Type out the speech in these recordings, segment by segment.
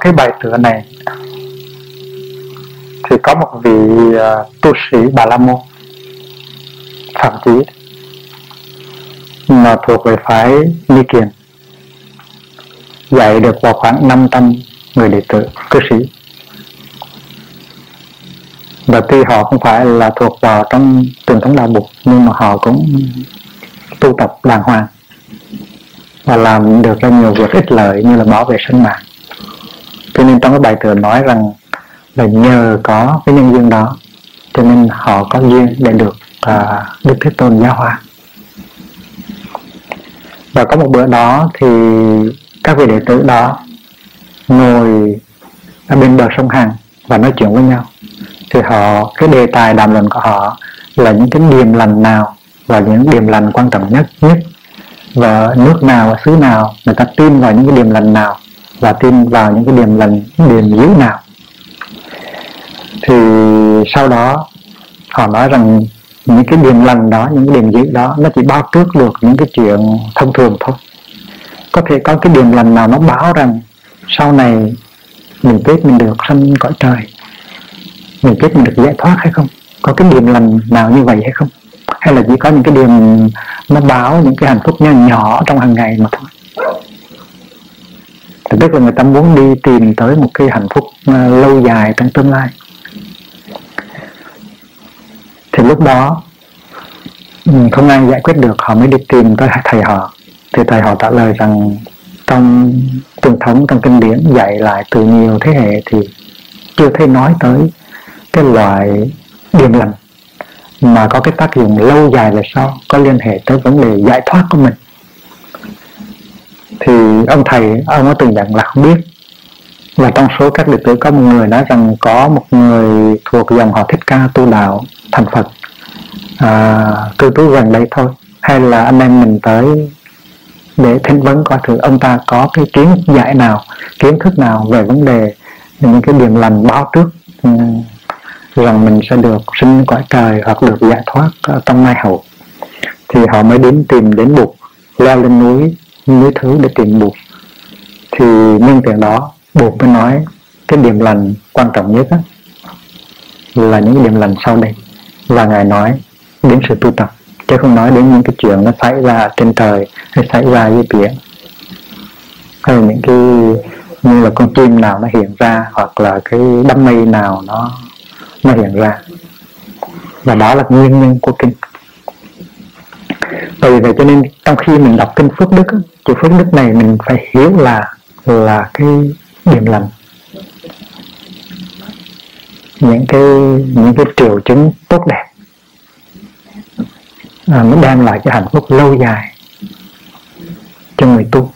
cái bài tựa này thì có một vị uh, tu sĩ Bà La Môn Phạm Chí mà thuộc về phái Ni Kiền dạy được vào khoảng 500 người đệ tử cư sĩ. Và tuy họ không phải là thuộc vào trong truyền thống đạo buộc nhưng mà họ cũng tu tập đàng hoàng và làm được ra nhiều việc ích lợi như là bảo vệ sinh mạng cho nên trong cái bài tựa nói rằng là nhờ có cái nhân duyên đó cho nên họ có duyên để được uh, Đức Thế Tôn giáo hóa và có một bữa đó thì các vị đệ tử đó ngồi ở bên bờ sông Hằng và nói chuyện với nhau. Thì họ cái đề tài đàm luận của họ là những cái điềm lành nào và những điềm lành quan trọng nhất nhất. Và nước nào và xứ nào người ta tin vào những cái điềm lành nào và tin vào những cái điềm lành điềm dữ nào. Thì sau đó, họ nói rằng những cái điềm lành đó, những cái điềm dữ đó, nó chỉ bao trước được những cái chuyện thông thường thôi. Có thể có cái điềm lành nào nó báo rằng sau này mình biết mình được sanh cõi trời, mình biết mình được giải thoát hay không? Có cái điềm lành nào như vậy hay không? Hay là chỉ có những cái điềm nó báo những cái hạnh phúc nhỏ nhỏ trong hàng ngày mà thôi? Tức là người ta muốn đi tìm tới một cái hạnh phúc à, lâu dài trong tương lai. Thì lúc đó ừ, không ai giải quyết được, họ mới đi tìm tới thầy họ. Thì thầy họ trả lời rằng, trong truyền thống, trong kinh điển dạy lại từ nhiều thế hệ thì chưa thấy nói tới cái loại điềm lành, mà có cái tác dụng lâu dài về sau, có liên hệ tới vấn đề giải thoát của mình thì ông thầy ông có từng dặn là không biết. Và trong số các đệ tử có một người nói rằng có một người thuộc dòng họ thích ca tu đạo thành phật. À, cư trú gần đây thôi. Hay là anh em mình tới để thinh vấn coi thử ông ta có cái kiến giải nào kiến thức nào về vấn đề những cái điểm lành báo trước ừ, rằng mình sẽ được sinh cõi trời hoặc được giải thoát trong mai hậu. Thì họ mới đến tìm đến bụt leo lên núi núi thứ để tìm buộc thì nhân tiện đó buộc mới nói cái điểm lành quan trọng nhất á, là những điểm lành sau đây. Và ngài nói đến sự tu tập chứ không nói đến những cái chuyện nó xảy ra trên trời hay xảy ra dưới biển. Hay là những cái như là con chim nào nó hiện ra hoặc là cái đám mây nào nó nó hiện ra. Và đó là nguyên nhân của kinh bởi vì vậy cho nên trong khi mình đọc kinh phước đức chữ phước đức này mình phải hiểu là là cái điểm lành. Những cái những cái triệu chứng tốt đẹp. À, nó đem lại cái hạnh phúc lâu dài cho người tu.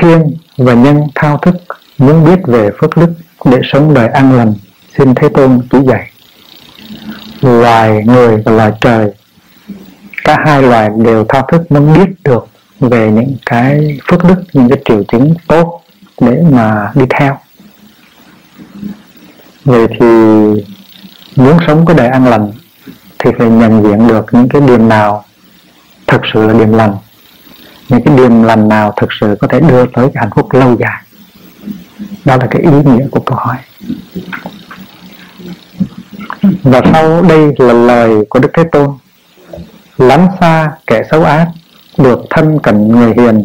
Thiên và nhân thao thức, muốn biết về phước đức để sống đời an lành, xin thế tôn chỉ dạy. Loài người và loài trời, cả hai loài đều thao thức muốn biết được về những cái phước đức, những cái triệu chứng tốt để mà đi theo. Vậy thì muốn sống cái đời an lành thì phải nhận diện được những cái điểm nào thật sự là điểm lành những cái điềm lành nào thực sự có thể đưa tới cái hạnh phúc lâu dài? Đó là cái ý nghĩa của câu hỏi. Và sau đây là lời của đức thế tôn. Lánh xa kẻ xấu ác, được thân cận người hiền,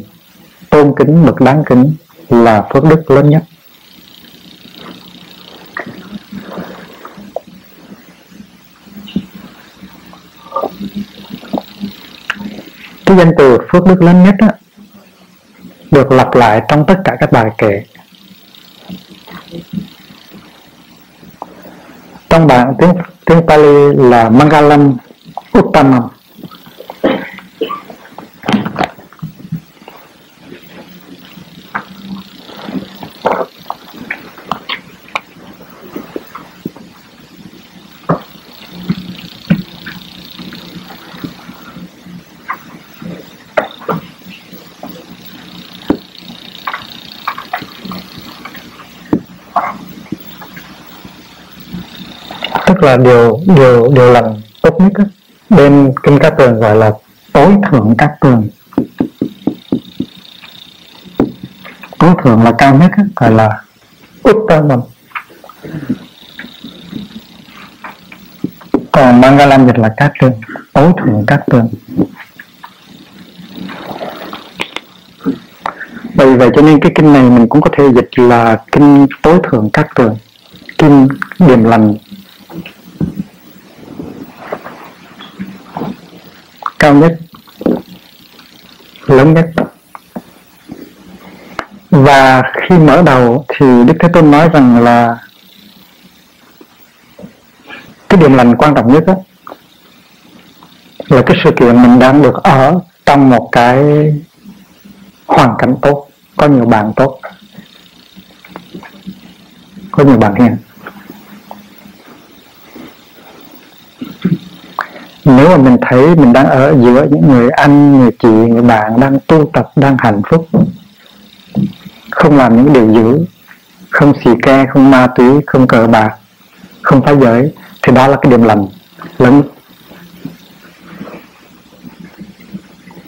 tôn kính bậc đáng kính là phước đức lớn nhất. Cái danh từ phước đức lớn nhất á, được lặp lại trong tất cả các bài kệ. Trong bản tiếng tiếng Pali là Mangalam Uttamam tức là điều điều điều lành tốt nhất bên kinh cát tường gọi là tối thượng cát tường tối thượng là cao nhất gọi là Uttama còn Mangalam dịch là cát tường tối thượng cát tường bởi vậy cho nên cái kinh này mình cũng có thể dịch là kinh tối thượng cát tường kinh điềm lành. Cao nhất, lớn nhất. Và khi mở đầu thì đức thế tôn nói rằng là cái điểm lành quan trọng nhất đó là cái sự kiện mình đang được ở trong một cái hoàn cảnh tốt, có nhiều bạn tốt, có nhiều bạn hiền. Nếu mà mình thấy mình đang ở giữa những người anh, người chị, người bạn đang tu tập, đang hạnh phúc, không làm những điều dữ, không xì ke, không ma túy, không cờ bạc, không phá giới, thì đó là cái điểm lành lớn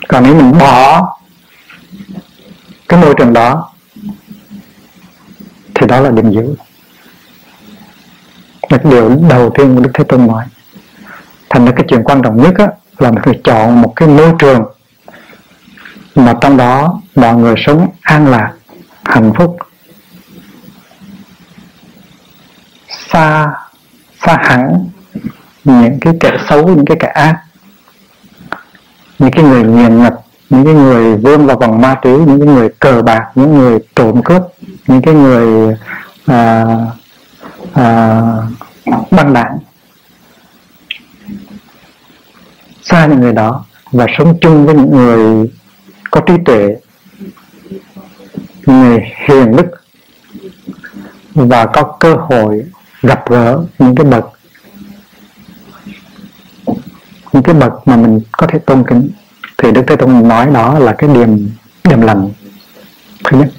còn nếu mình bỏ cái môi trường đó, thì đó là điểm dữ. Là điều đầu tiên của Đức Thế Tôn nói thành ra cái chuyện quan trọng nhất á, là mình phải chọn một cái môi trường mà trong đó mọi người sống an lạc hạnh phúc xa xa hẳn những cái kẻ xấu những cái kẻ ác những cái người nghiền ngập những cái người vươn vào vòng ma túy những cái người cờ bạc những người trộm cướp những cái người à, à, băng đảng. Xa những người đó và sống chung với những người có trí tuệ người hiền đức và có cơ hội gặp gỡ những cái bậc, những cái bậc mà mình có thể tôn kính. Thì đức thế tôn nói đó là cái điểm điểm lành. Thứ nhất,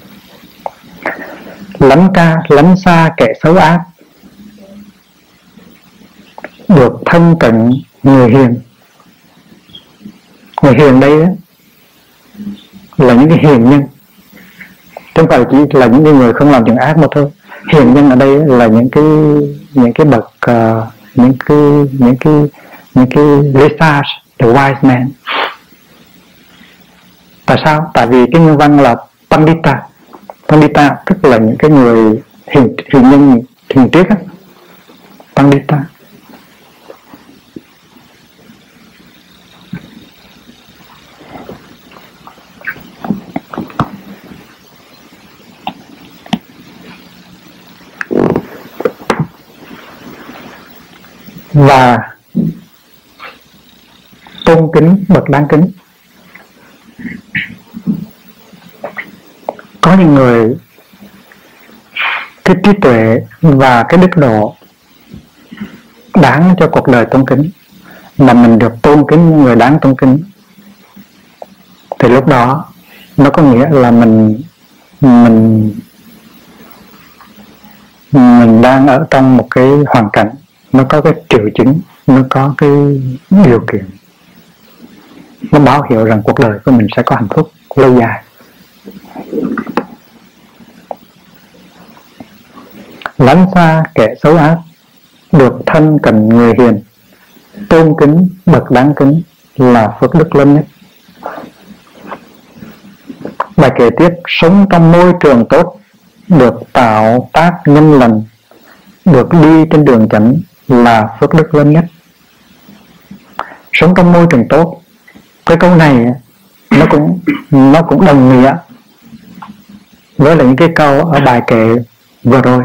lánh ca, lánh xa kẻ xấu ác, được thân cận, người hiền người hiền đây là những cái hiền nhân. Chứ không phải chỉ là những cái người không làm chuyện ác mà thôi. Hiền nhân ở đây là những cái những cái bậc uh, những cái những cái những cái research the wise man. Tại sao? Tại vì cái nhân văn là pandita. Pandita tức là những cái người hiền hiền nhân hiền triết á. Pandita. Và tôn kính bậc đáng kính. Có những người, cái trí tuệ và cái đức độ đáng cho cuộc đời tôn kính, mà mình được tôn kính những người đáng tôn kính, thì lúc đó nó có nghĩa là mình mình mình đang ở trong một cái hoàn cảnh nó có cái triệu chứng, nó có cái điều kiện. Nó báo hiệu rằng cuộc đời của mình sẽ có hạnh phúc lâu dài. Lánh xa kẻ xấu ác, được thân cận người hiền, tôn kính, bậc đáng kính là phước đức lớn nhất. Bài kể tiếp, sống trong môi trường tốt, được tạo tác nhân lành, được đi trên đường chánh là phước đức lớn nhất. Sống trong môi trường tốt. Cái câu này nó cũng nó cũng đồng nghĩa với lại những cái câu ở bài kệ vừa rồi.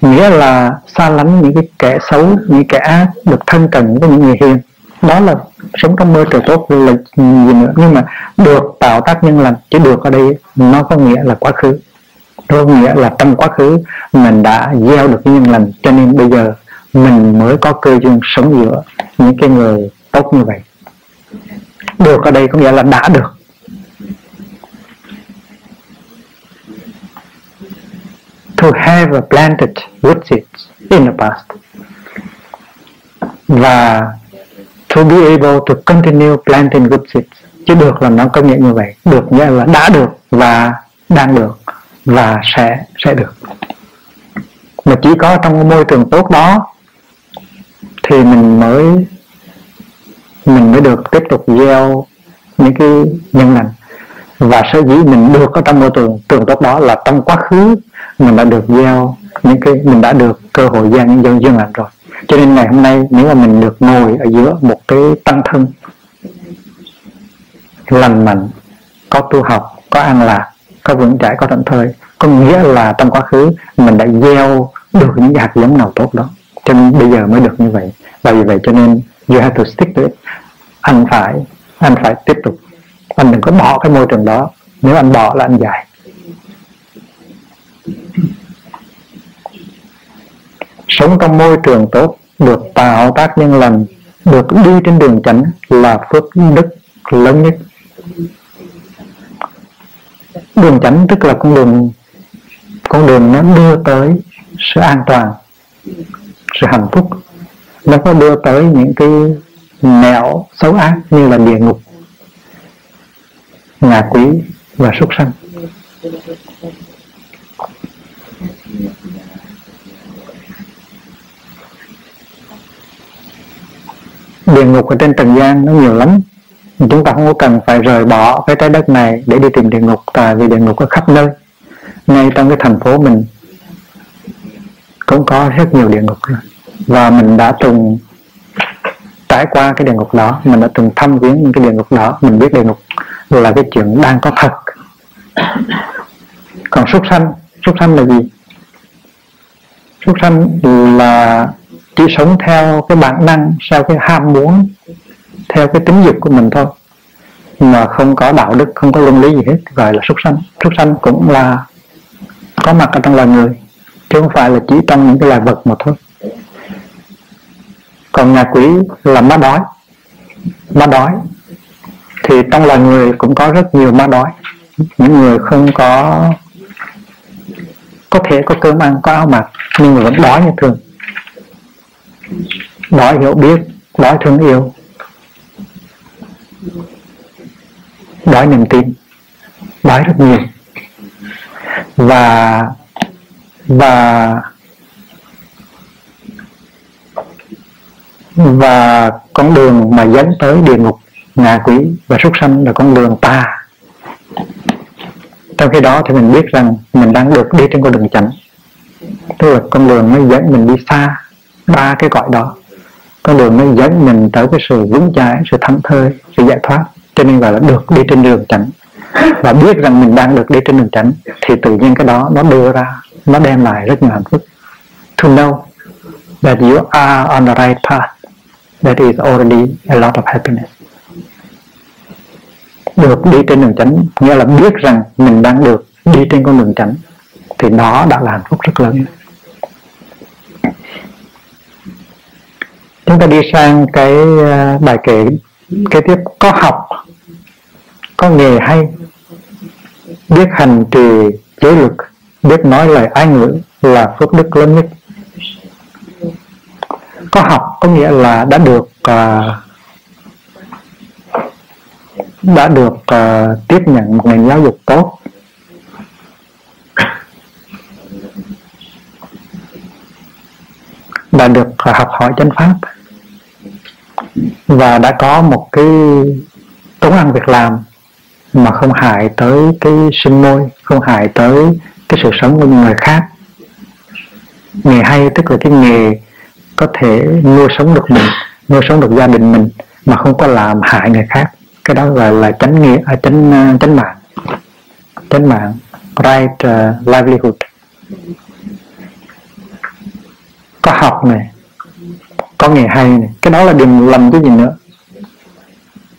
Nghĩa là xa lánh những cái kẻ xấu, những kẻ ác được thân cận với những người hiền. Đó là sống trong môi trường tốt là gì nữa? Nhưng mà được tạo tác nhân lành, chứ được ở đây nó có nghĩa là quá khứ có nghĩa là trong quá khứ mình đã gieo được nhân lành, cho nên bây giờ mình mới có cơ duyên sống giữa những cái người tốt như vậy. Được ở đây có nghĩa là đã được. To have planted good seeds in the past. Và to be able to continue planting good seeds. Chứ được là nó có nghĩa như vậy. Được nghĩa là đã được và đang được và sẽ sẽ được. Mà chỉ có trong cái môi trường tốt đó thì mình mới mình mới được tiếp tục gieo những cái nhân lành. Và sở dĩ mình được ở trong môi trường trường tốt đó là trong quá khứ mình đã được gieo những cái, mình đã được cơ hội gieo những dân dân lành rồi. Cho nên ngày hôm nay nếu mà mình được ngồi ở giữa một cái tăng thân, lành mạnh, có tu học, có an lạc có vững chãi có thảnh thơi có nghĩa là trong quá khứ, mình đã gieo được những hạt giống nào tốt đó. Cho nên bây giờ mới được như vậy. Và vì vậy cho nên you have to stick to it. Anh phải anh phải tiếp tục. Anh đừng có bỏ cái môi trường đó. Nếu anh bỏ là anh dài sống trong môi trường tốt, được tạo tác nhân lành, được đi trên đường chánh là phước đức lớn nhất đường chánh, tức là con đường con đường nó đưa tới sự an toàn, sự hạnh phúc. Nó có đưa tới những cái nẻo xấu ác như là địa ngục ngạ quỷ và súc sanh. Địa ngục ở trên trần gian nó nhiều lắm chúng ta không có cần phải rời bỏ cái trái đất này để đi tìm địa ngục, tại vì địa ngục ở khắp nơi. Ngay trong cái thành phố mình cũng có rất nhiều địa ngục và mình đã từng trải qua cái địa ngục đó, mình đã từng thăm viếng những cái địa ngục đó, mình biết địa ngục là cái chuyện đang có thật. Còn súc sanh súc sanh là gì? Súc sanh là chỉ sống theo cái bản năng theo cái ham muốn theo cái tính dục của mình thôi. Mà không có đạo đức, không có luân lý gì hết gọi là súc sanh. Súc sanh cũng là có mặt ở trong loài người, chứ không phải là chỉ trong những cái loài vật mà thôi. Còn nhà quỷ là ma đói. Ma đói thì trong loài người cũng có rất nhiều ma đói. Những người không có có thể có cơm ăn, có áo mặc, nhưng mà vẫn đói như thường. Đói hiểu biết, đói thương yêu đói niềm tin đói rất nhiều. Và và và con đường mà dẫn tới địa ngục, ngạ quỷ và súc sanh là con đường ta trong khi đó thì mình biết rằng mình đang được đi trên con đường chánh. Tức là con đường nó dẫn mình đi xa ba cái gọi đó con đường nó dẫn mình tới cái sự vững chãi, sự thắng thơi, sự giải thoát. Cho nên gọi là được đi trên đường chánh. Và biết rằng mình đang được đi trên đường chánh, thì tự nhiên cái đó nó đưa ra, nó đem lại rất nhiều hạnh phúc. To know that you are on the right path, that is already a lot of happiness. Được đi trên đường chánh, nghĩa là biết rằng mình đang được đi trên con đường chánh, thì đó đã là hạnh phúc rất lớn. Chúng ta đi sang cái ờ, bài kể kế tiếp. Có học có nghề hay biết hành trì giới lực biết nói lời ai ngữ là phước đức lớn nhất. Có học có nghĩa là đã được uh, đã được uh, tiếp nhận một nền giáo dục tốt. Đã được uh, học hỏi chân pháp và đã có một cái tốn ăn việc làm mà không hại tới cái sinh môi không hại tới cái sự sống của những người khác. Nghề hay tức là cái nghề có thể nuôi sống được mình nuôi sống được gia đình mình mà không có làm hại người khác. Cái đó gọi là tránh nghĩa à, tránh tránh à, mạng. Tránh mạng right uh, livelihood. Có học này có nghề hay này. Cái đó là điểm lành cái gì nữa?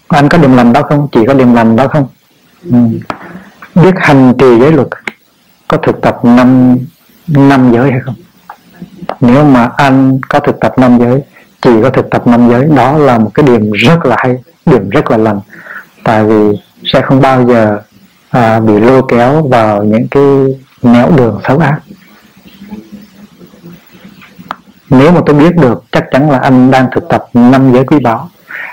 Anh có điểm lành đó không? Chị có điểm lành đó không? Ừ. biết hành trì giới luật có thực tập năm năm giới hay không? Nếu mà anh có thực tập năm giới chị có thực tập năm giới đó là một cái điểm rất là hay điểm rất là lành. Tại vì sẽ không bao giờ à, bị lôi kéo vào những cái nẻo đường xấu ác. Nếu mà tôi biết được chắc chắn là anh đang thực tập năm giới quý báu.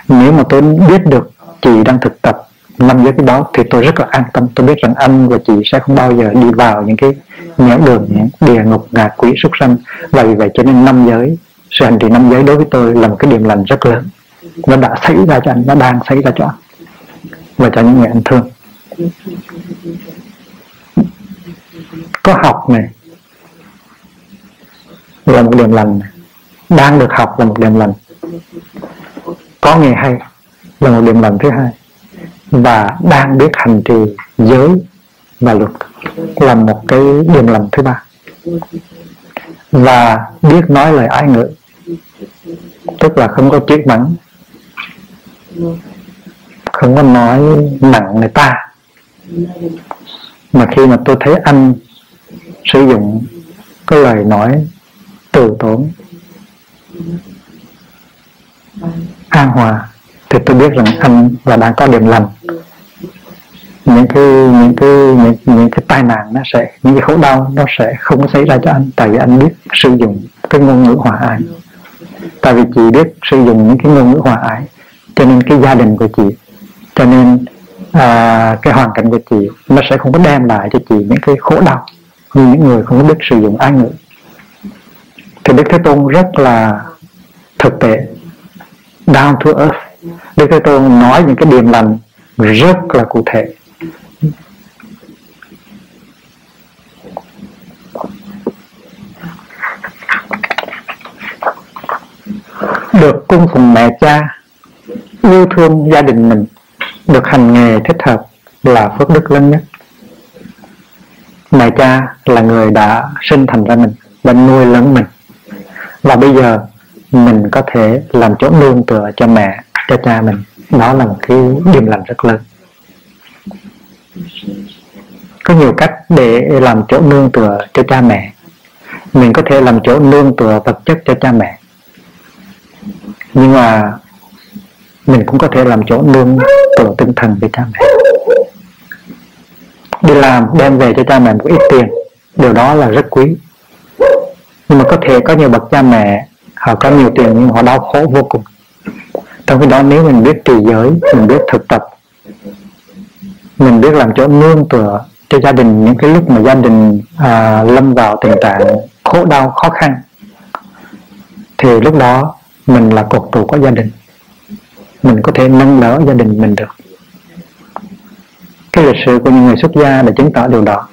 Nếu mà tôi biết được chị đang thực tập năm giới quý báu thì tôi rất là an tâm. Tôi biết rằng anh và chị sẽ không bao giờ đi vào những cái nẻo đường, những địa ngục ngạ quỷ súc sanh. Và vì vậy cho nên năm giới, sự hành trì năm giới đối với tôi là một cái điểm lành rất lớn. Nó đã xảy ra cho anh, nó đang xảy ra cho anh và cho những người anh thương. Có học này là một điểm lành này đang được học là một điểm lành. Có nghề hay là một điểm lành thứ hai. Và đang biết hành trì giới và luật là một cái điểm lành thứ ba. Và biết nói lời ái ngữ, tức là không có chiếc mắng, không có nói nặng người ta. Mà khi mà tôi thấy anh sử dụng cái lời nói từ tốn an hòa. Thì tôi biết rằng anh và đang có điểm lành những cái những cái những, những cái tai nạn nó sẽ những cái khổ đau nó sẽ không có xảy ra cho anh tại vì anh biết sử dụng cái ngôn ngữ hòa ái. Tại vì chị biết sử dụng những cái ngôn ngữ hòa ái cho nên cái gia đình của chị cho nên à, cái hoàn cảnh của chị nó sẽ không có đem lại cho chị những cái khổ đau như những người không có biết sử dụng ái ngữ. Thì Đức Thế Tôn rất là thực tế, down to earth. Đức Thế Tôn nói những cái điểm lành rất là cụ thể. Được cung phụng mẹ cha, yêu thương gia đình mình, được hành nghề thích hợp là phước đức lớn nhất. Mẹ cha là người đã sinh thành ra mình và nuôi lớn mình. Và bây giờ mình có thể làm chỗ nương tựa cho mẹ, cho cha mình. Đó là một cái điểm lành rất lớn. Có nhiều cách để làm chỗ nương tựa cho cha mẹ. Mình có thể làm chỗ nương tựa vật chất cho cha mẹ. Nhưng mà mình cũng có thể làm chỗ nương tựa tinh thần cho cha mẹ. Đi làm, đem về cho cha mẹ một ít tiền. Điều đó là rất quý. Nhưng mà có thể có nhiều bậc cha mẹ họ có nhiều tiền nhưng họ đau khổ vô cùng. Trong khi đó nếu mình biết trì giới mình biết thực tập mình biết làm chỗ nương tựa cho gia đình những cái lúc mà gia đình à, lâm vào tình trạng khổ đau khó khăn thì lúc đó mình là cột trụ của gia đình. Mình có thể nâng đỡ gia đình mình được. Cái lịch sử của những người xuất gia đã chứng tỏ điều đó.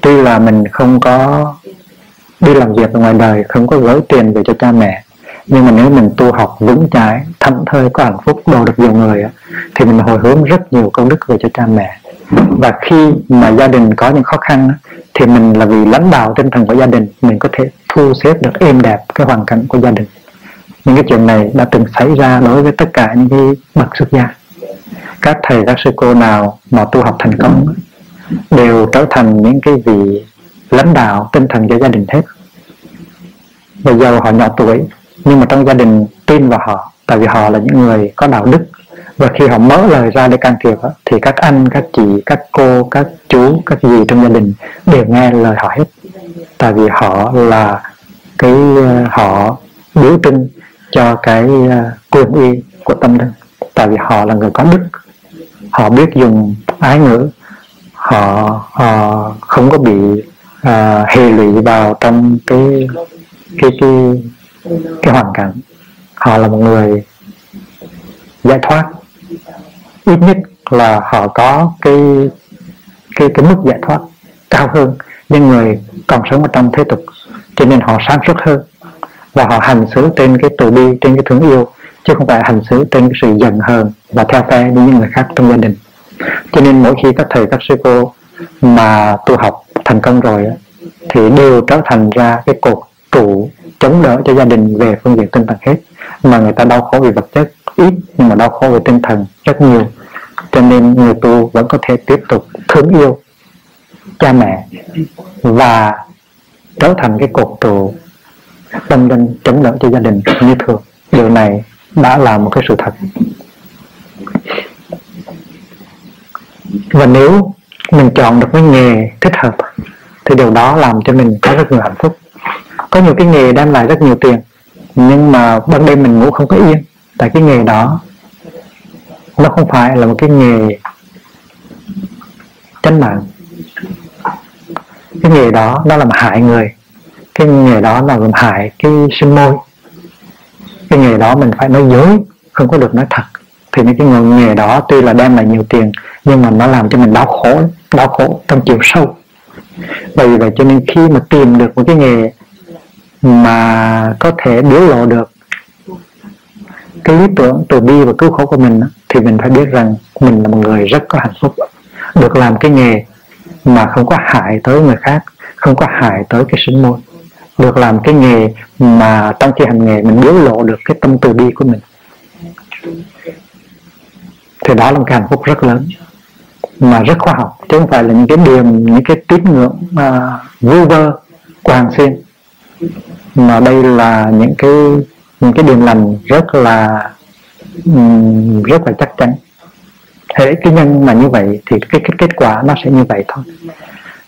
Tuy là mình không có đi làm việc ở ngoài đời không có gửi tiền về cho cha mẹ. Nhưng mà nếu mình tu học vững chãi, thảnh thơi, có hạnh phúc đồ được nhiều người thì mình hồi hướng rất nhiều công đức về cho cha mẹ. Và khi mà gia đình có những khó khăn thì mình là vì lãnh đạo tinh thần của gia đình, mình có thể thu xếp được êm đẹp cái hoàn cảnh của gia đình. Những cái chuyện này đã từng xảy ra đối với tất cả những cái bậc xuất gia. Các thầy, các sư cô nào mà tu học thành công đều trở thành những cái vị lãnh đạo tinh thần cho gia đình hết. Và giờ họ nhỏ tuổi nhưng mà trong gia đình tin vào họ tại vì họ là những người có đạo đức. Và khi họ mở lời ra để can thiệp thì các anh các chị các cô các chú các gì trong gia đình đều nghe lời họ hết. Tại vì họ là cái ờ, họ biểu tin cho cái ờ, quyền uy của tâm linh. Tại vì họ là người có đức. Họ biết dùng ái ngữ. Họ, họ không có bị uh, hệ lụy vào trong cái cái cái cái hoàn cảnh. Họ là một người giải thoát. Ít nhất là họ có cái cái cái mức giải thoát cao hơn những người còn sống ở trong thế tục. Cho nên họ sáng suốt hơn và họ hành xử trên cái từ bi trên cái thương yêu chứ không phải hành xử trên cái sự giận hờn và theo phe với những người khác trong gia đình. Cho nên mỗi khi các thầy các sư cô mà tu học thành công rồi thì đều trở thành ra cái cột trụ chống đỡ cho gia đình về phương diện tinh thần hết. Mà người ta đau khổ về vật chất ít, nhưng mà đau khổ về tinh thần rất nhiều. Cho nên người tu vẫn có thể tiếp tục thương yêu cha mẹ và trở thành cái cột trụ tâm linh chống đỡ cho gia đình như thường. Điều này đã là một cái sự thật. Và nếu mình chọn được cái nghề thích hợp thì điều đó làm cho mình có rất nhiều hạnh phúc. Có nhiều cái nghề đem lại rất nhiều tiền, nhưng mà ban đêm mình ngủ không có yên. Tại cái nghề đó, nó không phải là một cái nghề tránh mạng. Cái nghề đó nó làm hại người, cái nghề đó là làm hại cái sinh môi. Cái nghề đó mình phải nói dối, không có được nói thật thì những cái nghề đó tuy là đem lại nhiều tiền, nhưng mà nó làm cho mình đau khổ đau khổ trong chiều sâu. Bởi vì vậy cho nên khi mà tìm được một cái nghề mà có thể biểu lộ được cái lý tưởng từ bi và cứu khổ của mình thì mình phải biết rằng mình là một người rất có hạnh phúc. Được làm cái nghề mà không có hại tới người khác, không có hại tới cái sinh môn được làm cái nghề mà trong khi hành nghề mình biểu lộ được cái tâm từ bi của mình thì đó là một cái hạnh phúc rất lớn. Mà rất khoa học. Chứ không phải là những cái điểm những cái tín ngưỡng uh, vu vơ của hàng xuyên. Mà đây là những cái những cái điểm lành rất là um, rất là chắc chắn. Thế cái nhân mà như vậy thì cái, cái kết quả nó sẽ như vậy thôi.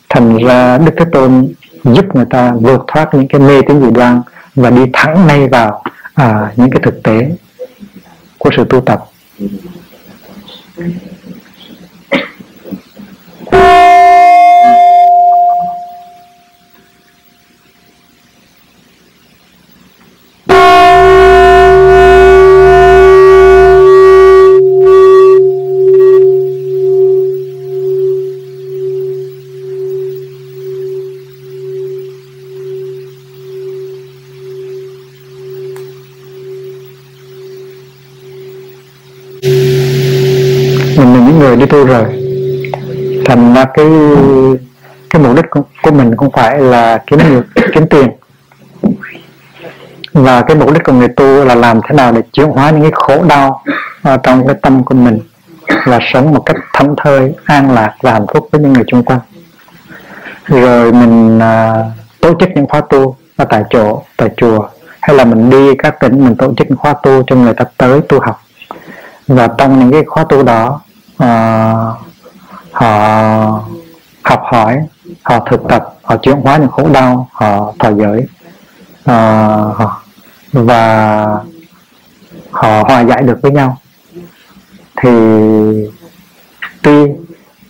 Thành ra đức thế tôn giúp người ta vượt thoát những cái mê tín dị đoan và đi thẳng ngay vào à, những cái thực tế của sự tu tập. Thank you. Đi tu rồi. Thành ra cái cái mục đích của, của mình không phải là kiếm nhiều kiếm tiền. Và cái mục đích của người tu là làm thế nào để chuyển hóa những cái khổ đau uh, trong cái tâm của mình. Là sống một cách thấm thơi an lạc và hạnh phúc với những người xung quanh. Rồi mình uh, tổ chức những khóa tu ở tại chỗ tại chùa. Hay là mình đi các tỉnh mình tổ chức những khóa tu cho người ta tới tu học. Và trong những cái khóa tu đó uh, họ học hỏi họ thực tập họ chuyển hóa những khổ đau họ thọ giới uh, ờ, và họ hòa giải được với nhau. Thì tuy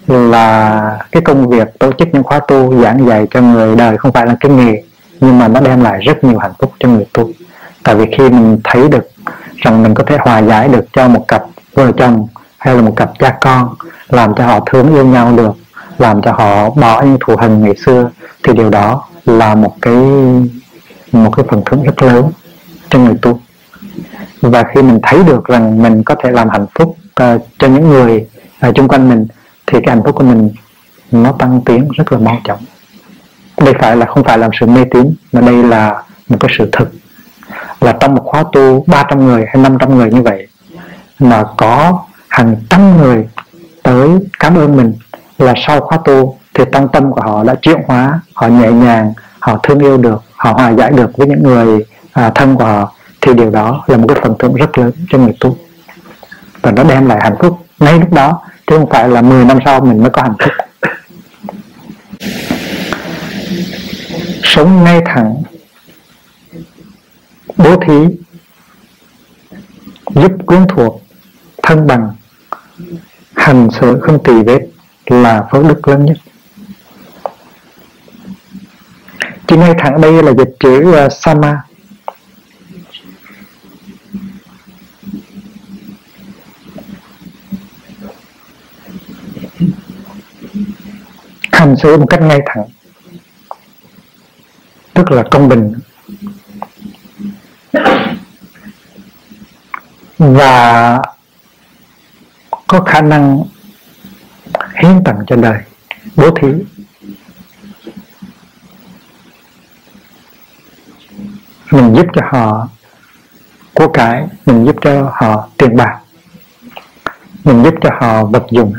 là cái công việc tổ chức những khóa tu giảng dạy cho người đời không phải là cái nghề nhưng mà nó đem lại rất nhiều hạnh phúc cho người tu. Tại vì khi mình thấy được rằng mình có thể hòa giải được cho một cặp vợ chồng hay là một cặp cha con làm cho họ thương yêu nhau được làm cho họ bỏ những thù hằn ngày xưa thì điều đó là một cái một cái phần thưởng rất lớn cho người tu. Và khi mình thấy được rằng mình có thể làm hạnh phúc uh, cho những người uh, chung quanh mình thì cái hạnh phúc của mình nó tăng tiến rất là mau chóng. Đây phải là không phải là sự mê tín mà đây là một cái sự thực. Là trong một khóa tu 300 người hay 500 người như vậy mà có hàng trăm người tới cảm ơn mình là sau khóa tu thì trong tâm của họ đã chuyển hóa họ nhẹ nhàng họ thương yêu được họ hòa giải được với những người à, thân của họ thì điều đó là một cái phần thưởng rất lớn cho người tu. Và nó đem lại hạnh phúc ngay lúc đó chứ không phải là 10 năm sau mình mới có hạnh phúc. Sống ngay thẳng bố thí giúp quyến thuộc thân bằng hành sự không tỳ vết là phước đức lớn nhất. Chỉ ngay thẳng đây là dịch chữ uh, sama. Hành xử một cách ngay thẳng tức là công bình. Và có khả năng hiến tặng cho đời, bố thí. Mình giúp cho họ của cải, mình giúp cho họ tiền bạc. Mình giúp cho họ vật dụng.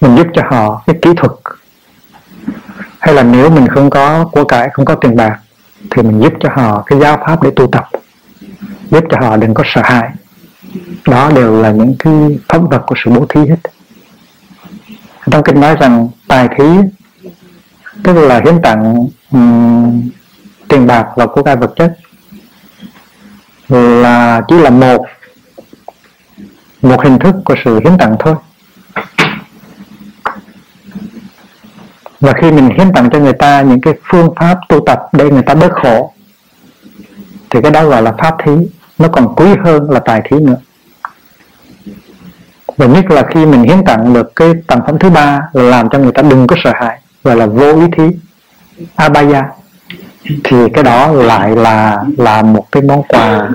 Mình giúp cho họ cái kỹ thuật. Hay là nếu mình không có của cải, không có tiền bạc, thì mình giúp cho họ cái giáo pháp để tu tập. Giúp cho họ đừng có sợ hãi đó đều là những cái phẩm vật của sự bố thí hết. Trong kinh nói rằng tài thí tức là hiến tặng um, tiền bạc và của cải vật chất là chỉ là một một hình thức của sự hiến tặng thôi. Và khi mình hiến tặng cho người ta những cái phương pháp tu tập để người ta bớt khổ thì cái đó gọi là pháp thí nó còn quý hơn là tài thí nữa. Và nhất là khi mình hiến tặng được cái tặng phẩm thứ ba là làm cho người ta đừng có sợ hãi, gọi là vô ý thí, abaya. Thì cái đó lại là là một cái món quà,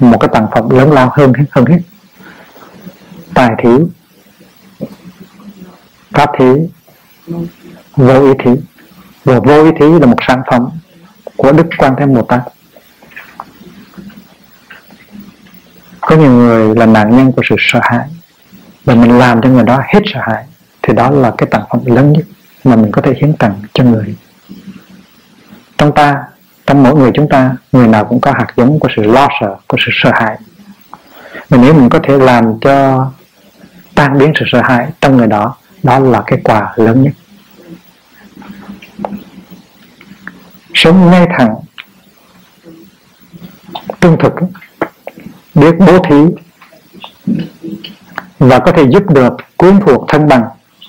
một cái tặng phẩm lớn lao hơn hơn hết. Tài thí, pháp thí, vô ý thí. Và vô ý thí là một sản phẩm của đức quan thế bồ tát. Có nhiều người là nạn nhân của sự sợ hãi và mình làm cho người đó hết sợ hãi, thì đó là cái tặng phẩm lớn nhất mà mình có thể hiến tặng cho người. Trong ta, trong mỗi người chúng ta, người nào cũng có hạt giống của sự lo sợ, của sự sợ hãi. Và nếu mình có thể làm cho tan biến sự sợ hãi trong người đó đó là cái quà lớn nhất. Sống ngay thẳng trung thực biết bố thí và có thể giúp được quyến thuộc thân bằng,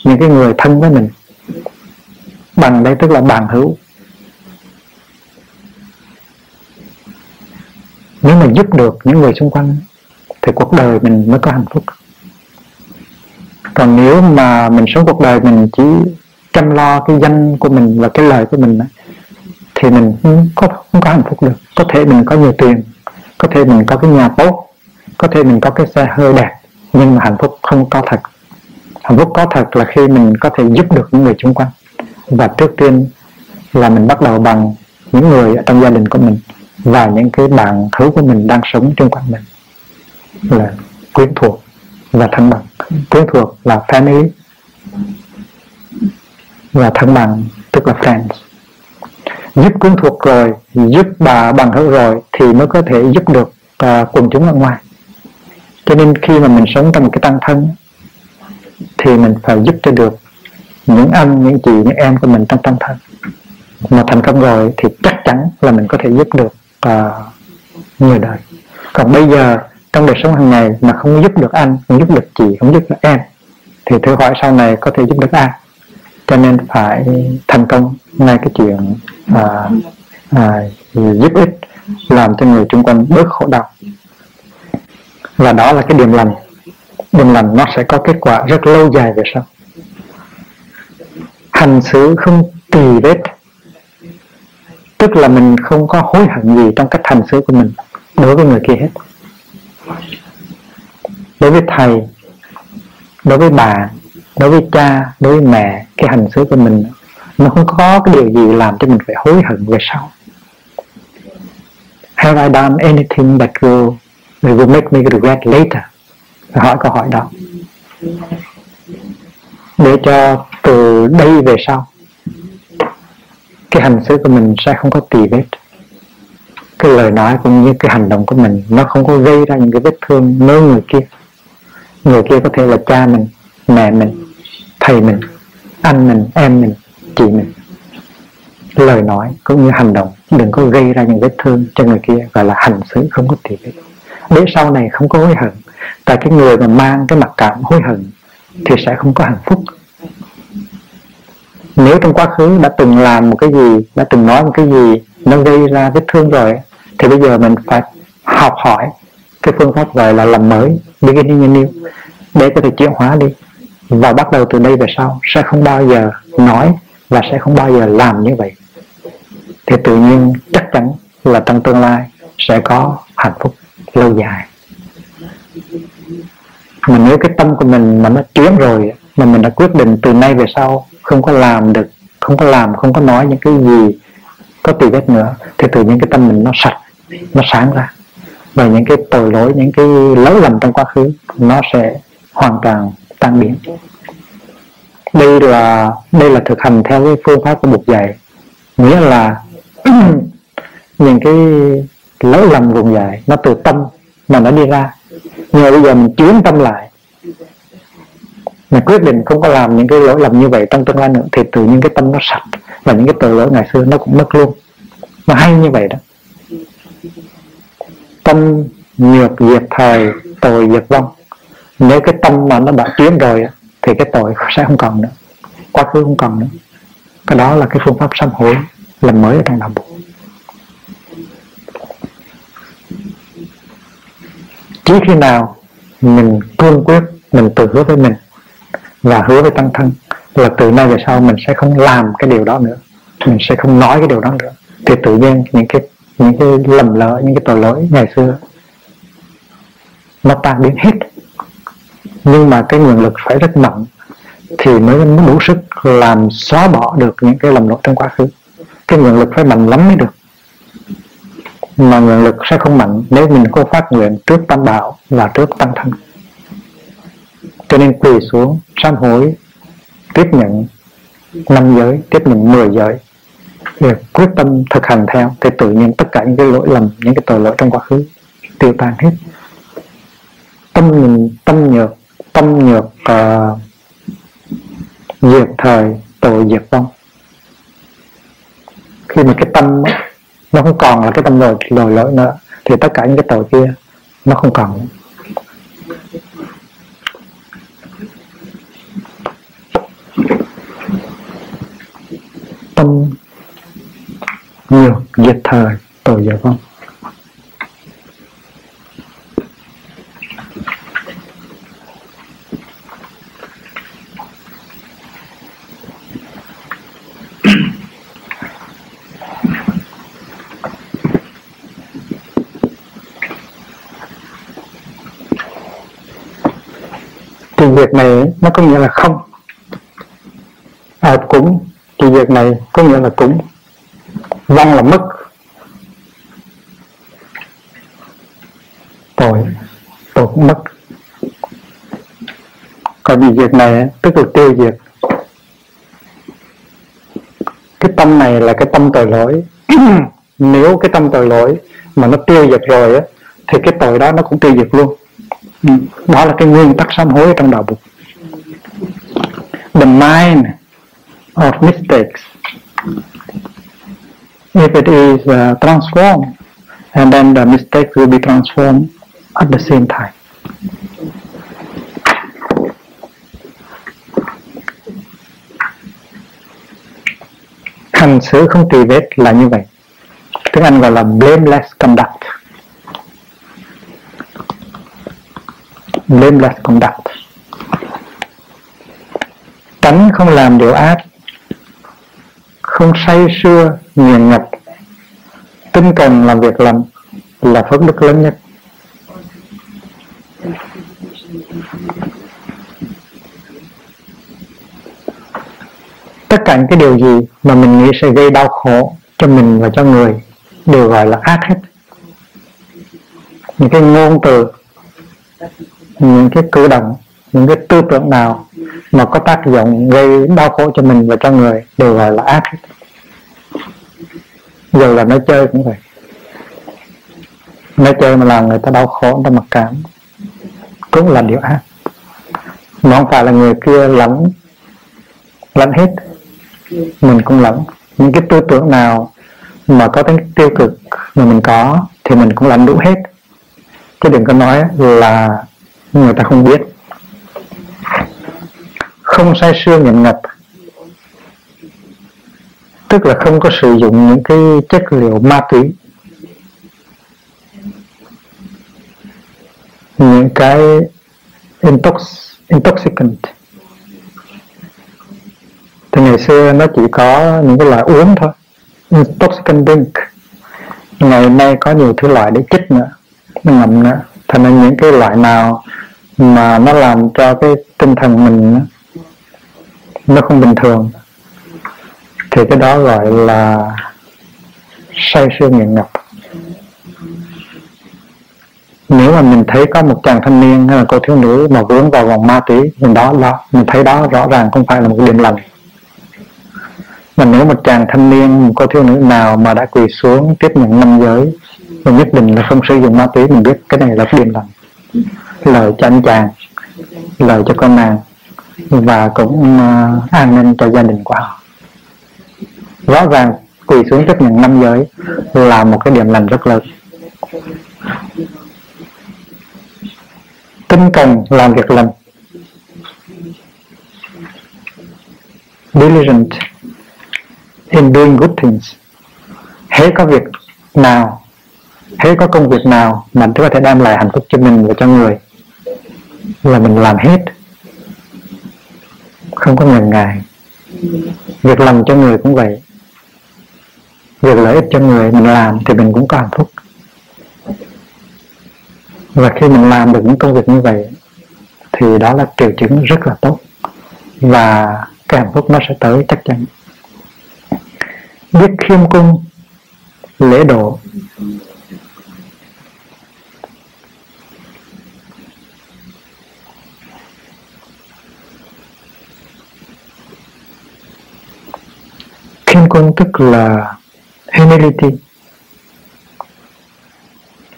những cái người thân với mình. Bằng đây tức là bằng hữu. Nếu mà giúp được những người xung quanh, thì cuộc đời mình mới có hạnh phúc. Còn nếu mà mình sống cuộc đời mình chỉ chăm lo cái danh của mình và cái lời của mình thì mình không có không có hạnh phúc được. Có thể mình có nhiều tiền có thể mình có cái nhà tốt, có thể mình có cái xe hơi đẹp, nhưng mà hạnh phúc không có thật. Hạnh phúc có thật là khi mình có thể giúp được những người xung quanh. Và trước tiên là mình bắt đầu bằng những người ở trong gia đình của mình và những cái bạn hữu của mình đang sống xung quanh mình là quyến thuộc và thân bằng. Quyến thuộc là family và thân bằng, tức là friends giúp quyến thuộc rồi giúp bà bằng hữu rồi thì mới có thể giúp được à, quần chúng ở ngoài. Cho nên khi mà mình sống trong một cái tăng thân thì mình phải giúp cho được những anh những chị những em của mình trong tăng thân. Mà thành công rồi thì chắc chắn là mình có thể giúp được à, người đời. Còn bây giờ trong đời sống hàng ngày mà không giúp được anh không giúp được chị không giúp được em thì thử hỏi sau này có thể giúp được ai? Cho nên phải thành công ngay cái chuyện à, à, giúp ích làm cho người xung quanh bớt khổ đau. Và đó là cái điểm lành. Điểm lành nó sẽ có kết quả rất lâu dài về sau. Hành xử không tì vết. Tức là mình không có hối hận gì trong cách hành xử của mình đối với người kia hết. Đối với thầy đối với bà đối với cha đối với mẹ cái hành xử của mình nó không có cái điều gì làm cho mình phải hối hận về sau. Have I done anything that will, that will make me regret later? Phải hỏi câu hỏi đó. Để cho từ đây về sau cái hành xử của mình sẽ không có tì vết. Cái lời nói cũng như cái hành động của mình nó không có gây ra những cái vết thương nơi người kia. Người kia có thể là cha mình mẹ mình thầy mình, anh mình, em mình, chị mình. Lời nói cũng như hành động, đừng có gây ra những vết thương cho người kia, gọi là hành xử không có tỉ vết để sau này không có hối hận, tại cái người mà mang cái mặc cảm hối hận thì sẽ không có hạnh phúc. Nếu trong quá khứ đã từng làm một cái gì, đã từng nói một cái gì nó gây ra vết thương rồi, thì bây giờ mình phải học hỏi cái phương pháp gọi là làm mới beginning anew để có thể chuyển hóa đi và bắt đầu từ đây về sau, sẽ không bao giờ nói và sẽ không bao giờ làm như vậy. Thì tự nhiên chắc chắn là trong tương lai sẽ có hạnh phúc lâu dài. Mà nếu cái tâm của mình mà nó chuyển rồi, mà mình đã quyết định từ nay về sau không có làm được, không có làm, không có nói những cái gì có tùy vết nữa, thì tự nhiên cái tâm mình nó sạch, nó sáng ra. Và những cái tội lỗi, những cái lỗi lầm trong quá khứ nó sẽ hoàn toàn tan biến đây là đây là thực hành theo cái phương pháp của buộc dạy. Nghĩa là những cái lỗi lầm vùng dạy nó từ tâm mà nó đi ra. Nhưng mà bây giờ mình chuyển tâm lại, mình quyết định không có làm những cái lỗi lầm như vậy trong tương lai nữa, thì từ những cái tâm nó sạch và những cái tội lỗi ngày xưa nó cũng mất luôn. Nó hay như vậy đó. Tâm nhược diệt thời, tội diệt vong nếu cái tâm mà nó đã tiến rồi thì cái tội sẽ không còn nữa. Quá khứ không còn nữa. Cái đó là cái phương pháp sám hối làm mới ở trong đạo Phật chỉ khi nào mình cương quyết, mình tự hứa với mình và hứa với tăng thân là từ nay về sau mình sẽ không làm cái điều đó nữa. Mình sẽ không nói cái điều đó nữa. Thì tự nhiên những cái những cái lầm lỡ, những cái tội lỗi ngày xưa, nó tan biến hết nhưng mà cái nguồn lực phải rất mạnh thì mới đủ sức làm xóa bỏ được những cái lầm lỗi trong quá khứ. Cái nguồn lực phải mạnh lắm mới được. Mà nguồn lực sẽ không mạnh nếu mình không phát nguyện trước tam bảo và trước tăng thân. Cho nên quỳ xuống, sám hối, tiếp nhận năm giới, tiếp nhận mười giới để quyết tâm thực hành theo thì tự nhiên tất cả những cái lỗi lầm, những cái tội lỗi trong quá khứ, tiêu tan hết. Tâm mình tâm nhược tâm nhược ờ, uh, diệt thời tội diệt vong khi mà cái tâm nó không còn là cái tâm lỗi lỗi lỗi nữa thì tất cả những cái tội kia nó không còn nữa. tâm nhược diệt thời tội diệt vong việc này nó có nghĩa là không. À, cũng thì việc này có nghĩa là cũng vong là mất. Tội tội cũng mất. Còn vì việc này tức là tiêu diệt. Cái tâm này là cái tâm tội lỗi. Nếu cái tâm tội lỗi mà nó tiêu diệt rồi á thì cái tội đó nó cũng tiêu diệt luôn đó là cái nguyên tắc sám hối trong đạo Phật the mind of mistakes. If it is uh, transformed and then the mistake will be transformed at the same time. Hành xử không tùy vết là như vậy. Tiếng Anh gọi là blameless conduct. Blameless conduct tránh không làm điều ác, không say sưa nghiền ngập tinh cần làm việc lành là phước đức lớn nhất. Tất cả những cái điều gì mà mình nghĩ sẽ gây đau khổ cho mình và cho người đều gọi là ác hết. Những cái ngôn từ những cái cử động, những cái tư tưởng nào mà có tác dụng gây đau khổ cho mình và cho người đều gọi là ác hết. Dù là nói chơi cũng vậy. Nói chơi mà làm người ta đau khổ, người ta mặc cảm cũng là điều ác. Mà không phải là người kia lẫn lẫn hết. Mình cũng lẫn. Những cái tư tưởng nào mà có tính tiêu cực mà mình có thì mình cũng lẫn đủ hết. Chứ đừng có nói là người ta không biết. Không say sưa nghiện ngập tức là không có sử dụng những cái chất liệu ma túy. Những cái intox, intoxicant. Thì ngày xưa nó chỉ có những cái loại uống thôi. Intoxicant drink. Ngày nay có nhiều thứ loại để chích nữa nó ngậm nữa cho nên những cái loại nào mà nó làm cho cái tinh thần mình nó không bình thường, thì cái đó gọi là say sưa nghiện ngập. Nếu mà mình thấy có một chàng thanh niên hay là cô thiếu nữ mà vướng vào vòng ma túy mình đó đó mình thấy đó rõ ràng không phải là một điểm lành. Mà nếu một chàng thanh niên, một cô thiếu nữ nào mà đã quỳ xuống tiếp nhận năm giới mình nhất định là không sử dụng ma túy mình biết cái này là điềm lành lời cho anh chàng lời cho con nàng và cũng uh, an ninh cho gia đình của họ. Rõ ràng quỳ xuống chấp nhận năm giới là một cái điểm lành rất lớn. Tinh cần làm việc lành. Diligent in doing good things. Hễ có việc nào thế có công việc nào mà có thể đem lại hạnh phúc cho mình và cho người? Là mình làm hết. Không có ngần ngại. Việc làm cho người cũng vậy. Việc lợi ích cho người mình làm thì mình cũng có hạnh phúc. Và khi mình làm được những công việc như vậy, thì đó là triệu chứng rất là tốt. Và cái hạnh phúc nó sẽ tới chắc chắn. Biết khiêm cung, lễ độ. Khiêm cung tức là humility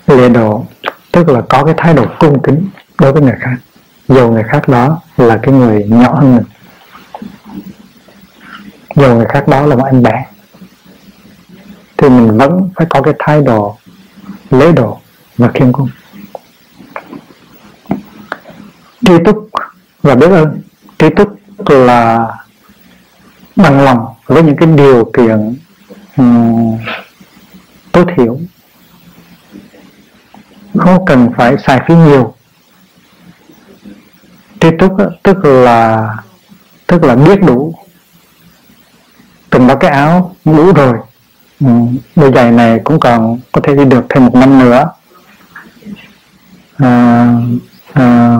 lễ độ tức là có cái thái độ cung kính đối với người khác, dù người khác đó là cái người nhỏ hơn mình. Dù người khác đó là một anh bé thì mình vẫn phải có cái thái độ lễ độ và khiêm cung. Tri túc và biết ơn. Tri túc là bằng lòng với những cái điều kiện um, tối thiểu. Không cần phải xài phí nhiều. Tri túc tức là tức là biết đủ. Từng đó cái áo đủ rồi. Ừ, đôi giày này cũng còn có thể đi được thêm một năm nữa. À, à,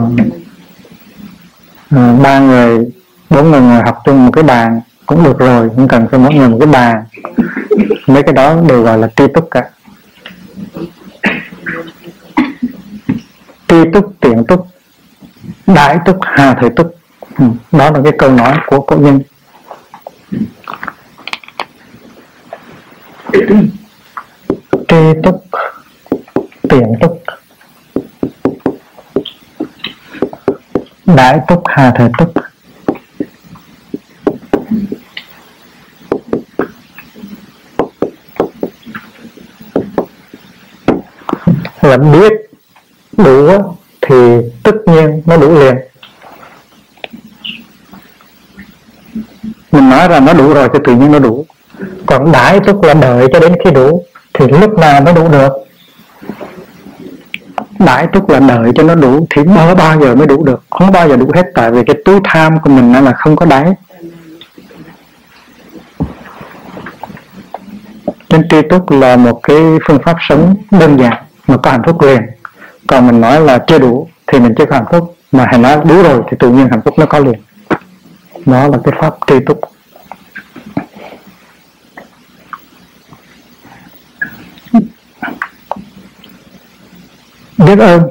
à, ba người bốn người ngồi học chung một cái bàn cũng được rồi không cần phải mỗi người một cái bàn mấy cái đó đều gọi là tri túc cả tri túc, tiện túc đại túc, hà thời túc. Ừ, đó là cái câu nói của cổ nhân. Tri túc, tiện túc đại túc, hà thời túc. Là biết đủ thì tất nhiên nó đủ liền. Mình nói là nó đủ rồi thì tự nhiên nó đủ. Còn đãi tức là đợi cho đến khi đủ thì lúc nào mới đủ được. Đãi tức là đợi cho nó đủ thì mới bao giờ mới đủ được. Không bao giờ đủ hết, tại vì cái túi tham của mình là không có đáy. Nên tri túc là một cái phương pháp sống đơn giản mà có hạnh phúc liền. Còn mình nói là chưa đủ thì mình chưa có hạnh phúc, mà hãy nói đủ rồi thì tự nhiên hạnh phúc nó có liền. Đó là cái pháp tri túc. Biết ơn.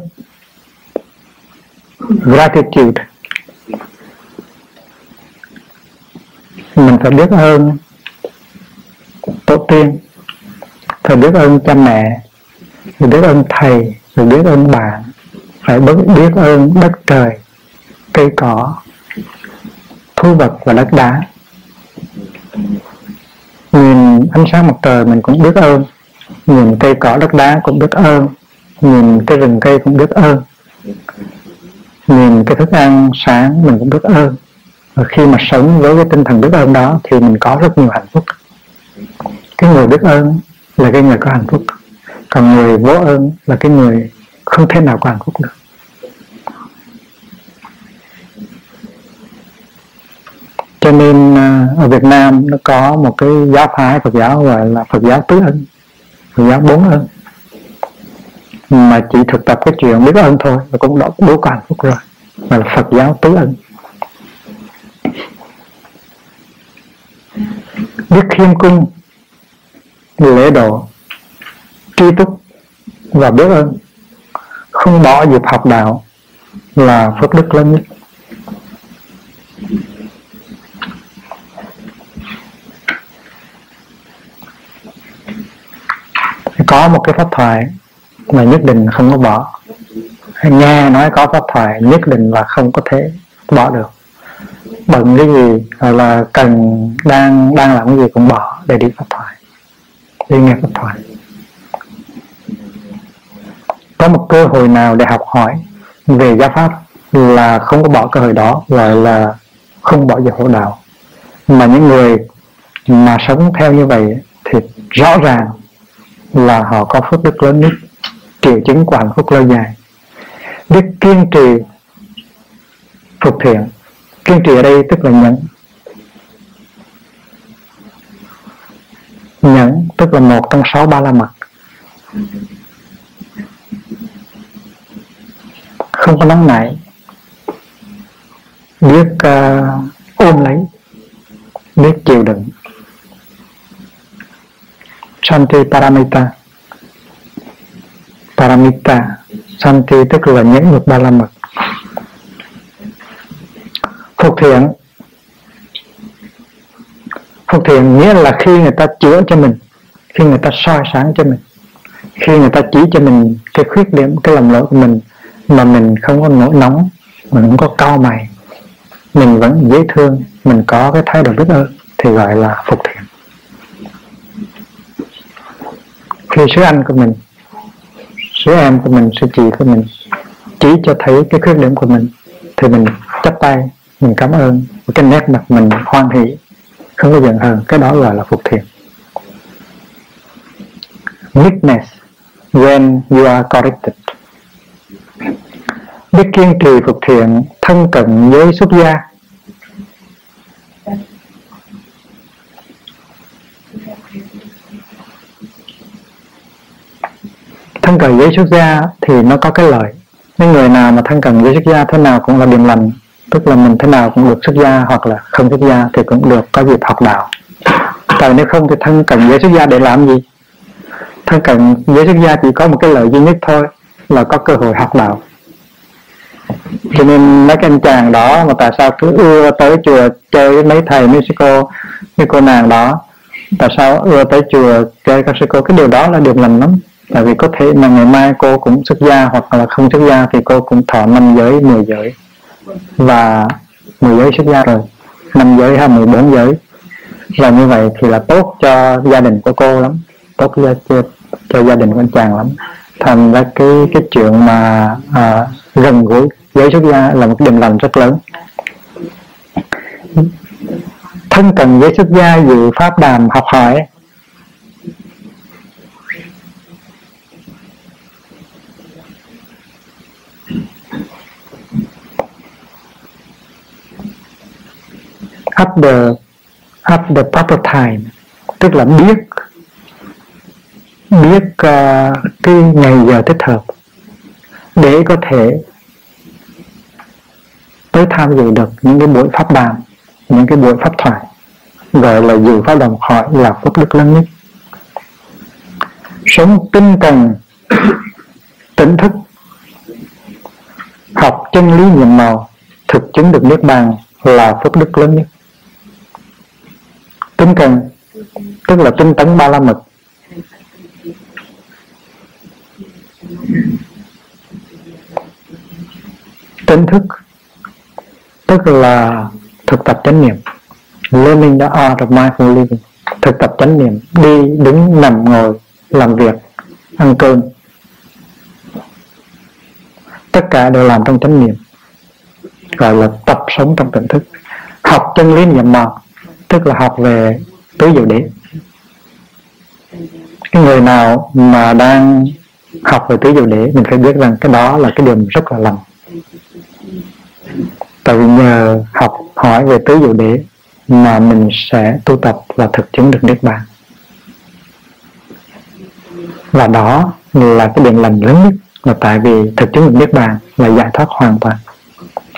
Gratitude. Mình phải biết ơn. Tổ tiên. Phải biết ơn cha mẹ mình biết ơn thầy, mình biết ơn bạn, phải biết ơn đất trời, cây cỏ thu vật và đất đá. Nhìn ánh sáng mặt trời mình cũng biết ơn, nhìn cây cỏ đất đá cũng biết ơn, nhìn cái rừng cây cũng biết ơn, nhìn cái thức ăn sáng mình cũng biết ơn. Và khi mà sống với cái tinh thần biết ơn đó thì mình có rất nhiều hạnh phúc. Cái người biết ơn là cái người có hạnh phúc còn người vô ơn là cái người không thể nào có hạnh phúc được. Cho nên à, ở Việt Nam nó có một cái giáo phái Phật giáo gọi là Phật giáo tứ ân, Phật giáo bốn ân. Mà chỉ thực tập cái chuyện biết ơn thôi là cũng đã đủ có hạnh phúc rồi, mà là Phật giáo tứ ân. Biết khiêm cung, lễ độ tri túc và biết ơn. Không bỏ dịp học đạo là phước đức lớn nhất. Có một cái pháp thoại mà nhất định không có bỏ. Nghe nói có pháp thoại nhất định là không có thể bỏ được. Bận cái gì hoặc là cần, đang đang làm cái gì cũng bỏ để đi pháp thoại, đi nghe pháp thoại có một cơ hội nào để học hỏi về giáo pháp là không có bỏ cơ hội đó, gọi là không bỏ giờ hộ đạo. Mà những người mà sống theo như vậy thì rõ ràng là họ có phước đức lớn nhất triệu chứng của hạnh phúc lâu dài. Biết kiên trì phục thiện. Kiên trì ở đây tức là nhẫn. Nhẫn tức là một trong sáu ba la mật. Không có nóng nảy. Biết uh, ờ, ôm lấy biết chịu đựng. Shanti Paramita. Paramita Shanti tức là những mực ba la mật. Phục thiện. Phục thiện nghĩa là khi người ta chữa cho mình Khi người ta soi sáng cho mình Khi người ta chỉ cho mình cái khuyết điểm, cái lầm lỗi của mình mà mình không có nổi nóng Mình không có cao mày Mình vẫn dễ thương Mình có cái thái độ biết ơn Thì gọi là phục thiện. Khi sứ anh của mình Sứ em của mình, sư chị của mình Chỉ cho thấy cái khuyết điểm của mình Thì mình chấp tay mình cảm ơn cái nét mặt mình hoan hỷ không có giận hờn cái đó gọi là phục thiện. Meekness when you are corrected biết kiên trì phục thiện, thân cận với xuất gia. Thân cận với xuất gia thì nó có cái lợi. Những người nào mà thân cận với xuất gia thế nào cũng là điềm lành. Tức là mình thế nào cũng được xuất gia hoặc là không xuất gia thì cũng được có dịp học đạo. Tại nếu không thì thân cận với xuất gia để làm gì? Thân cận với xuất gia chỉ có một cái lợi duy nhất thôi là có cơ hội học đạo cho nên mấy cái anh chàng đó mà tại sao cứ ưa tới chùa chơi với mấy thầy mấy sư cô mấy cô nàng đó? Tại sao ưa tới chùa chơi các sư cô cái điều đó là điều lành lắm. Tại vì có thể là ngày mai cô cũng xuất gia hoặc là không xuất gia thì cô cũng thọ năm giới mười giới. Và 10 giới xuất gia rồi. Năm giới hay 14 giới. Và như vậy thì là tốt cho gia đình của cô lắm. Tốt cho, cho, cho gia đình của anh chàng lắm thành ra cái cái chuyện mà à, gần gũi giới xuất gia là một điểm lành rất lớn. Thân cần giới xuất gia dự pháp đàm học hỏi. At the at the proper time tức là biết biết uh, cái ngày giờ thích hợp để có thể tới tham dự được những cái buổi pháp đàm những cái buổi pháp thoại gọi là dự pháp đồng khỏi là phước đức lớn nhất. Sống tinh cần tỉnh thức học chân lý nhiệm màu thực chứng được niết bàn là phước đức lớn nhất. Tinh cần tức là tinh tấn ba la mật. Tỉnh thức, tức là thực tập chánh niệm. Learning the art of mindful living thực tập chánh niệm, đi đứng nằm ngồi làm việc, ăn cơm. Tất cả đều làm trong chánh niệm, gọi là tập sống trong tỉnh thức. Học chân lý niệm màu tức là học về tứ diệu đế. Cái người nào mà đang học về tứ diệu đế mình phải biết rằng cái đó là cái điều rất là lầm tại vì nhờ học hỏi về tứ diệu đế mà mình sẽ tu tập và thực chứng được niết bàn. Và đó là cái điểm lầm lớn nhất là tại vì thực chứng được niết bàn là giải thoát hoàn toàn,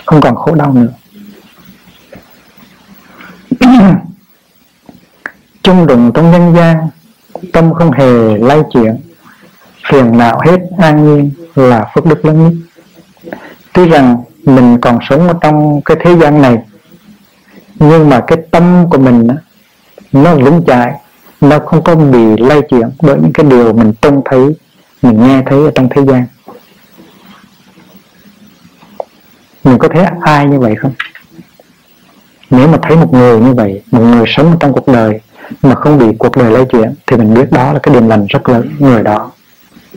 không còn khổ đau nữa. Chung đụng trong nhân gian, tâm không hề lay chuyển phiền não hết an nhiên là phước đức lớn nhất. Tuy rằng mình còn sống ở trong cái thế gian này, nhưng mà cái tâm của mình nó vững chãi nó không có bị lay chuyển bởi những cái điều mình trông thấy, mình nghe thấy ở trong thế gian. Mình có thấy ai như vậy không? Nếu mà thấy một người như vậy, một người sống trong cuộc đời mà không bị cuộc đời lay chuyển, thì mình biết đó là cái điểm lành rất lớn người đó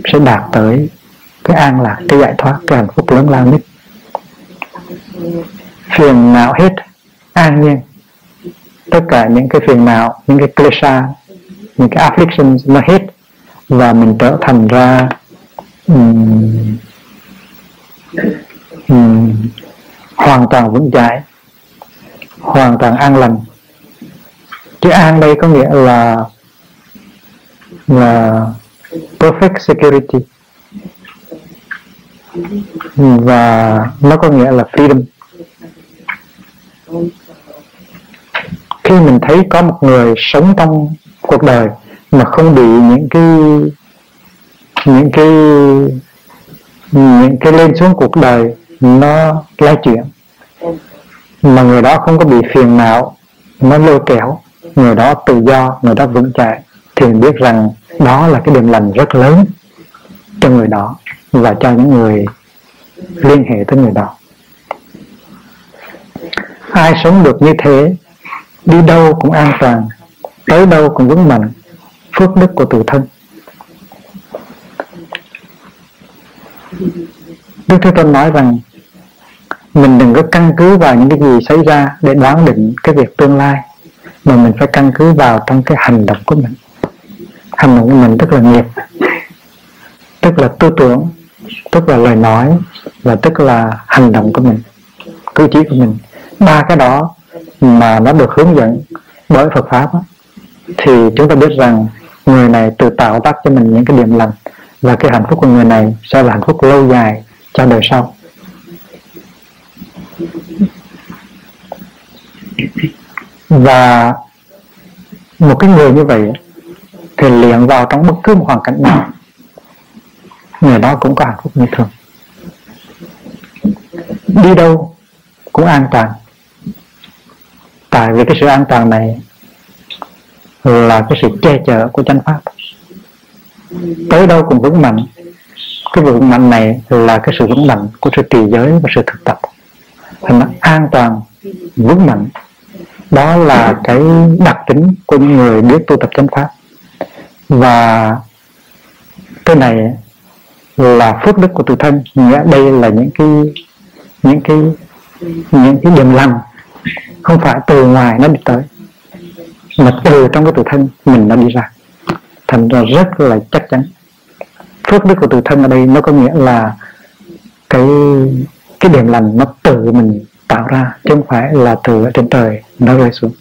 sẽ đạt tới cái an lạc cái giải thoát cái hạnh phúc lớn lao nhất. Phiền não hết an nhiên. Tất cả những cái phiền não những cái klesha những cái afflictions nó hết và mình trở thành ra um, um, hoàn toàn vững chãi hoàn toàn an lành. Chữ an đây có nghĩa là là perfect security. Hmm, và nó có nghĩa là freedom. Khi mình thấy có một người sống trong cuộc đời mà không bị những cái những cái những cái lên xuống cuộc đời nó lay chuyển, mà người đó không có bị phiền não, nó lôi kéo, người đó tự do, người đó vững chãi, thì mình biết rằng đó là cái điểm lành rất lớn cho người đó và cho những người liên hệ tới người đó. Ai sống được như thế, đi đâu cũng an toàn, tới đâu cũng vững mạnh, phước đức của tự thân. Đức Thế Tôn nói rằng, mình đừng có căn cứ vào những cái gì xảy ra để đoán định cái việc tương lai, mà mình phải căn cứ vào trong cái hành động của mình hành động của mình tức là nghiệp tức là tư tưởng tức là lời nói và tức là hành động của mình cử chỉ của mình. Ba cái đó mà nó được hướng dẫn bởi Phật pháp đó, thì chúng ta biết rằng người này tự tạo tác cho mình những cái điểm lành và cái hạnh phúc của người này sẽ là hạnh phúc lâu dài cho đời sau. Và một cái người như vậy thì liền vào trong bất cứ một hoàn cảnh nào. Người đó cũng có hạnh phúc như thường. Đi đâu cũng an toàn. Tại vì cái sự an toàn này là cái sự che chở của chánh pháp. Tới đâu cũng vững mạnh. Cái vững mạnh này là cái sự vững mạnh của sự trì giới và sự thực tập. Thành nó an toàn, vững mạnh, đó là cái đặc tính của những người biết tu tập chánh pháp và cái này là phước đức của tự thân. Nghĩa đây là những cái những cái những cái điểm lành. Không phải từ ngoài nó đi tới, mà từ trong cái tự thân mình nó đi ra. Thành ra rất là chắc chắn. Phước đức của tự thân ở đây nó có nghĩa là cái cái điểm lành nó tự mình tạo ra, chứ không phải là từ ở trên trời nó rơi xuống.